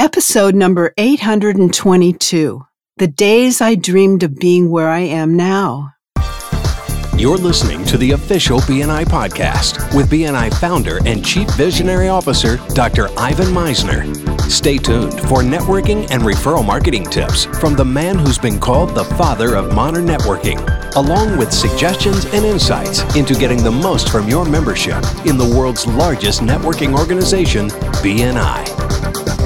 Episode number 822 The Days I Dreamed of Being Where I Am Now. You're listening to the official BNI podcast with BNI founder and chief visionary officer, Dr. Ivan Misner. Stay tuned for networking and referral marketing tips from the man who's been called the father of modern networking, along with suggestions and insights into getting the most from your membership in the world's largest networking organization, BNI.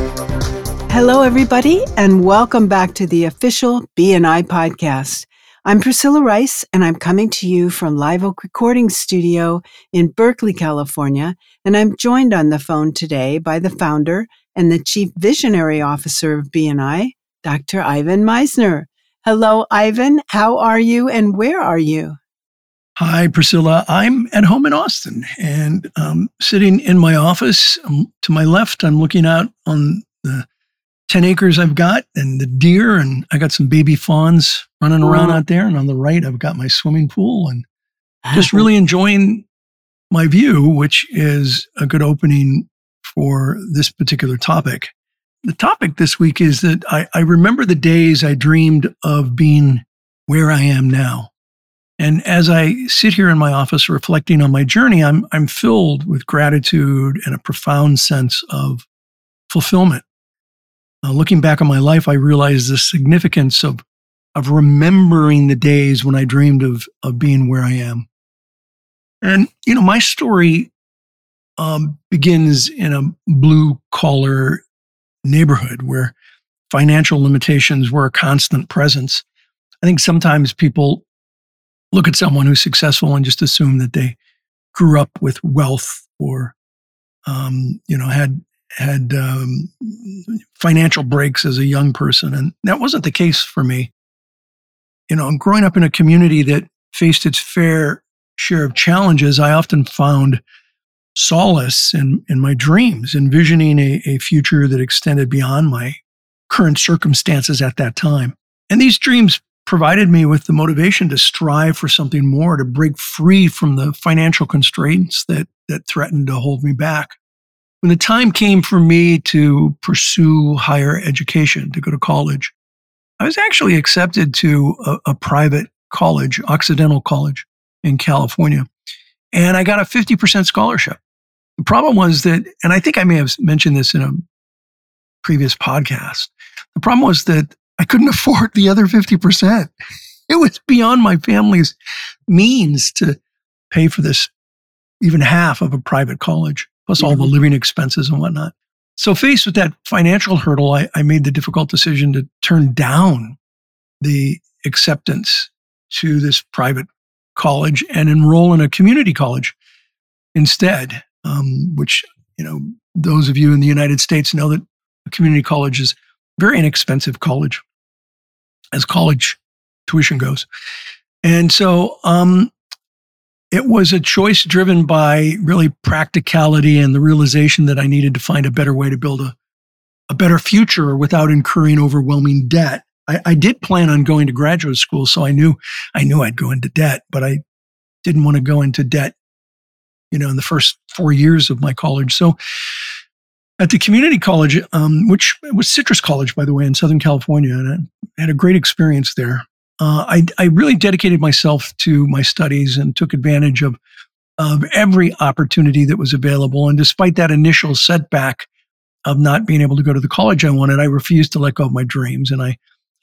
Hello, everybody, and welcome back to the official BNI podcast. I'm Priscilla Rice, and I'm coming to you from Live Oak Recording Studio in Berkeley, California. And I'm joined on the phone today by the founder and the chief visionary officer of BNI, Dr. Ivan Misner. Hello, Ivan. How are you, and where are you? Hi, Priscilla. I'm at home in Austin and um, sitting in my office. Um, to my left, I'm looking out on the 10 acres I've got and the deer, and I got some baby fawns running around out there. And on the right, I've got my swimming pool and just really enjoying my view, which is a good opening for this particular topic. The topic this week is that I, I remember the days I dreamed of being where I am now. And as I sit here in my office reflecting on my journey, I'm, I'm filled with gratitude and a profound sense of fulfillment. Uh, looking back on my life, I realized the significance of of remembering the days when I dreamed of of being where I am. And you know, my story um, begins in a blue collar neighborhood where financial limitations were a constant presence. I think sometimes people look at someone who's successful and just assume that they grew up with wealth or um, you know had had um, financial breaks as a young person, and that wasn't the case for me. You know, growing up in a community that faced its fair share of challenges, I often found solace in, in my dreams, envisioning a, a future that extended beyond my current circumstances at that time. And these dreams provided me with the motivation to strive for something more, to break free from the financial constraints that, that threatened to hold me back. When the time came for me to pursue higher education, to go to college, I was actually accepted to a, a private college, Occidental College in California, and I got a 50% scholarship. The problem was that, and I think I may have mentioned this in a previous podcast, the problem was that I couldn't afford the other 50%. It was beyond my family's means to pay for this, even half of a private college plus all the mm-hmm. living expenses and whatnot. So, faced with that financial hurdle, I, I made the difficult decision to turn down the acceptance to this private college and enroll in a community college instead, um, which, you know, those of you in the United States know that a community college is very inexpensive college as college tuition goes. And so um, it was a choice driven by really practicality and the realization that I needed to find a better way to build a, a better future without incurring overwhelming debt. I, I did plan on going to graduate school, so I knew I knew I'd go into debt, but I didn't want to go into debt, you know, in the first four years of my college. So at the community college, um, which was Citrus College, by the way, in Southern California, and I had a great experience there uh, I, I really dedicated myself to my studies and took advantage of of every opportunity that was available. And despite that initial setback of not being able to go to the college I wanted, I refused to let go of my dreams. And I,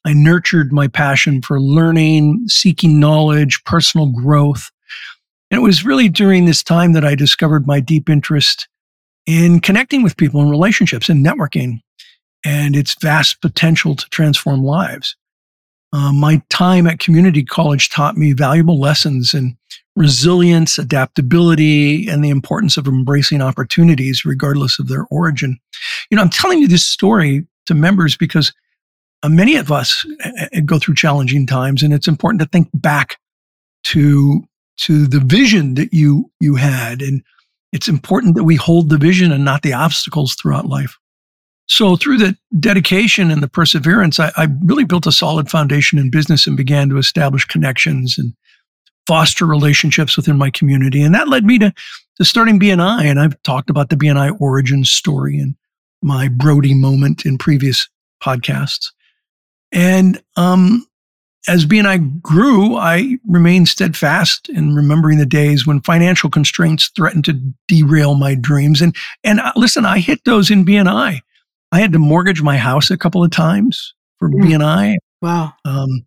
I nurtured my passion for learning, seeking knowledge, personal growth. And it was really during this time that I discovered my deep interest in connecting with people in relationships and networking and its vast potential to transform lives. Uh, my time at community college taught me valuable lessons in resilience, adaptability, and the importance of embracing opportunities regardless of their origin. You know, I'm telling you this story to members because uh, many of us uh, go through challenging times, and it's important to think back to to the vision that you you had, and it's important that we hold the vision and not the obstacles throughout life. So through the dedication and the perseverance, I, I, really built a solid foundation in business and began to establish connections and foster relationships within my community. And that led me to, to starting BNI. And I've talked about the BNI origin story and my Brody moment in previous podcasts. And um, as BNI grew, I remained steadfast in remembering the days when financial constraints threatened to derail my dreams. And and uh, listen, I hit those in BNI. I had to mortgage my house a couple of times for mm. BNI. Wow. Um,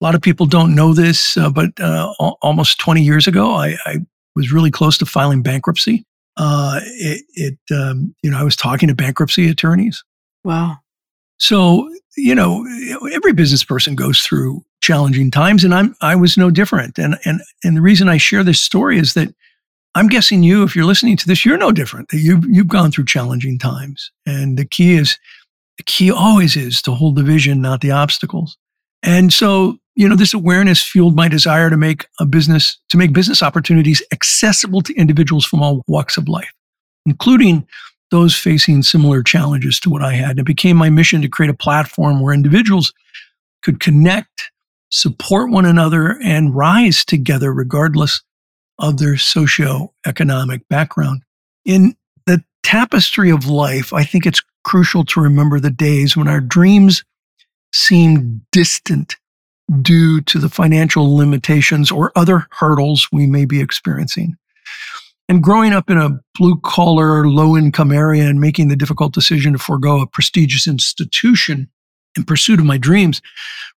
a lot of people don't know this, uh, but uh, almost 20 years ago, I, I, was really close to filing bankruptcy. Uh, it, it um, you know, I was talking to bankruptcy attorneys. Wow. So, you know, every business person goes through challenging times, and I'm I was no different. And and and the reason I share this story is that I'm guessing you, if you're listening to this, you're no different. You've you've gone through challenging times, and the key is the key always is to hold the vision, not the obstacles. And so you know, this awareness fueled my desire to make a business, to make business opportunities accessible to individuals from all walks of life, including those facing similar challenges to what I had. It became my mission to create a platform where individuals could connect, support one another, and rise together regardless of their socioeconomic background. In the tapestry of life, I think it's crucial to remember the days when our dreams seemed distant due to the financial limitations or other hurdles we may be experiencing. And growing up in a blue collar, low income area and making the difficult decision to forego a prestigious institution in pursuit of my dreams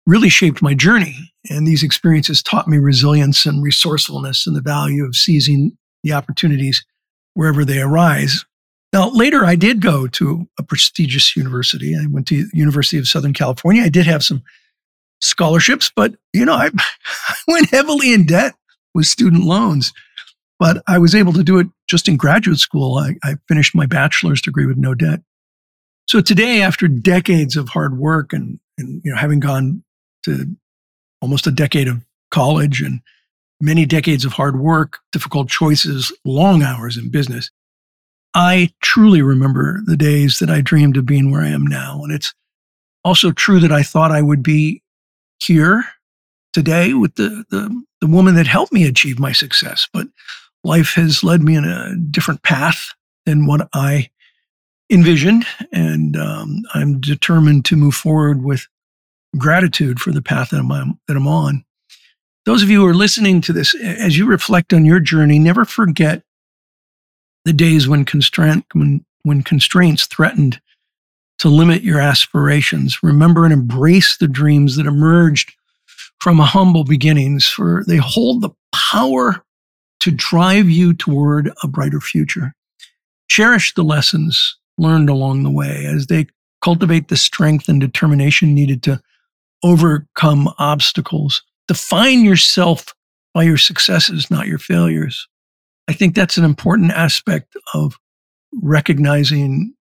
really shaped my journey. And these experiences taught me resilience and resourcefulness and the value of seizing the opportunities wherever they arise. Now, later I did go to a prestigious university. I went to University of Southern California. I did have some scholarships, but you know, I, I went heavily in debt with student loans. But I was able to do it just in graduate school. I, I finished my bachelor's degree with no debt. So today, after decades of hard work and, and you know, having gone to almost a decade of college and many decades of hard work, difficult choices, long hours in business, I truly remember the days that I dreamed of being where I am now. And it's also true that I thought I would be here today with the, the, the woman that helped me achieve my success. But life has led me in a different path than what I envisioned. And um, I'm determined to move forward with gratitude for the path that I'm, that I'm on. Those of you who are listening to this, as you reflect on your journey, never forget the days when constraint when when constraints threatened to limit your aspirations. Remember and embrace the dreams that emerged from humble beginnings, for they hold the power to drive you toward a brighter future. Cherish the lessons learned along the way as they cultivate the strength and determination needed to overcome obstacles. Define yourself by your successes, not your failures. I think that's an important aspect of recognizing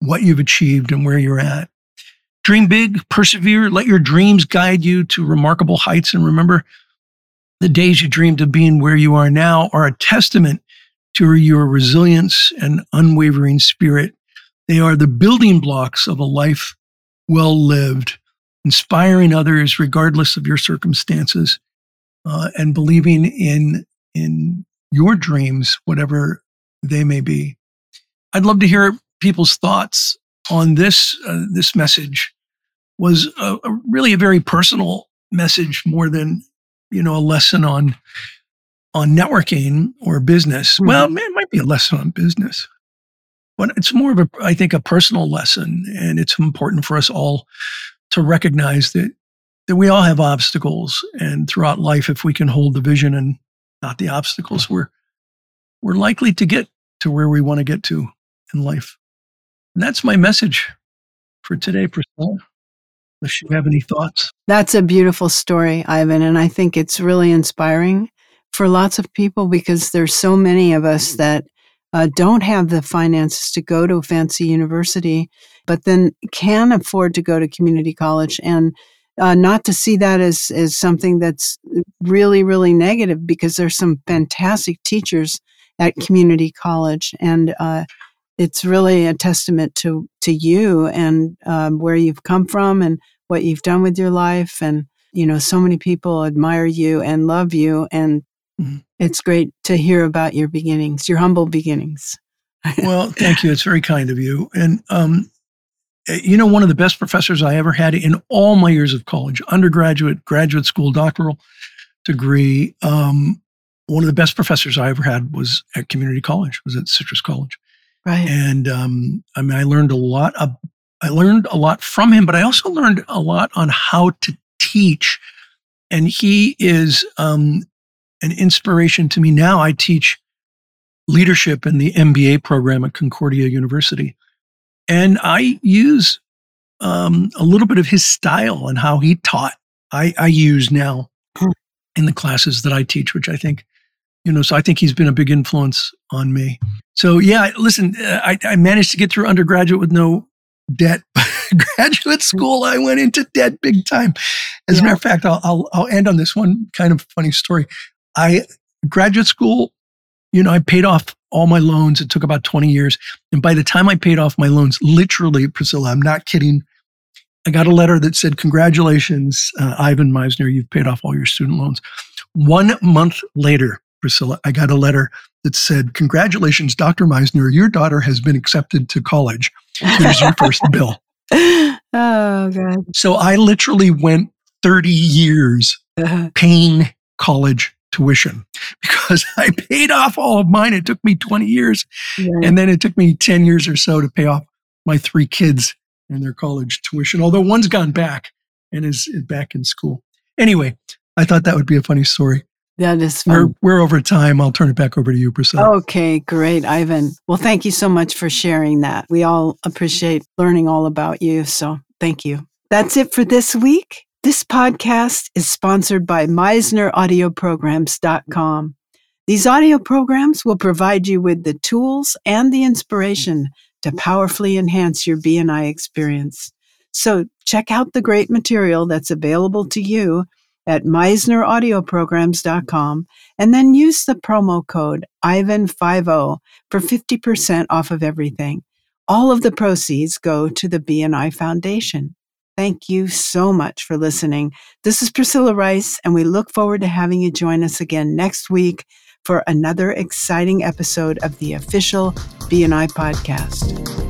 what you've achieved and where you're at. Dream big, persevere, let your dreams guide you to remarkable heights. And remember, the days you dreamed of being where you are now are a testament to your resilience and unwavering spirit. They are the building blocks of a life well lived, inspiring others regardless of your circumstances, uh, and believing in, in your dreams, whatever they may be. I'd love to hear people's thoughts on this uh, this message was a, a really a very personal message more than you know a lesson on on networking or business. Mm-hmm. Well, it might be a lesson on business, but it's more of a I think a personal lesson, and it's important for us all to recognize that that we all have obstacles, and throughout life, if we can hold the vision and not the obstacles, we're we're likely to get to where we want to get to in life. And that's my message for today, Priscilla. Unless you have any thoughts. That's a beautiful story, Ivan. And I think it's really inspiring for lots of people because there's so many of us that uh, don't have the finances to go to a fancy university, but then can afford to go to community college and uh, not to see that as, as something that's really, really negative because there's some fantastic teachers at community college. And uh, it's really a testament to to you and um, where you've come from and what you've done with your life and you know so many people admire you and love you and. It's great to hear about your beginnings your humble beginnings well, thank you. It's very kind of you. And, um, eh, you know, one of the best professors I ever had in all my years of college, undergraduate, graduate school, doctoral degree, um, one of the best professors I ever had was at community college, was at Citrus College. Right. And um, I mean, I learned a lot. Of, I learned a lot from him, but I also learned a lot on how to teach. And he is um, an inspiration to me now. I teach leadership in the MBA program at Concordia University. And I use um, a little bit of his style and how he taught. I, I use now hmm. in the classes that I teach, which I think, you know, so I think he's been a big influence on me. So yeah, listen, uh, I, I managed to get through undergraduate with no debt. Graduate school, I went into debt big time. As yeah. a matter of fact, I'll, I'll, I'll end on this one kind of funny story. I graduate school, you know, I paid off all my loans. It took about 20 years. And by the time I paid off my loans, literally, Priscilla, I'm not kidding. I got a letter that said, Congratulations, uh, Ivan Misner, you've paid off all your student loans. One month later, Priscilla, I got a letter that said, Congratulations, Dr. Misner, your daughter has been accepted to college. Here's your first bill. Oh, God. So I literally went 30 years uh-huh. paying college tuition because I paid off all of mine. It took me 20 years. And then it took me 10 years or so to pay off my three kids and their college tuition, although one's gone back and is back in school. Anyway, I thought that would be a funny story. That is fun. We're, we're over time. I'll turn it back over to you, Priscilla. Okay, great, Ivan. Well, thank you so much for sharing that. We all appreciate learning all about you. So thank you. That's it for this week. This podcast is sponsored by MisnerAudioPrograms.com. These audio programs will provide you with the tools and the inspiration to powerfully enhance your BNI experience. So check out the great material that's available to you at MisnerAudioPrograms.com and then use the promo code IVAN50 for 50% off of everything. All of the proceeds go to the BNI Foundation. Thank you so much for listening. This is Priscilla Rice, and we look forward to having you join us again next week for another exciting episode of the official BNI podcast.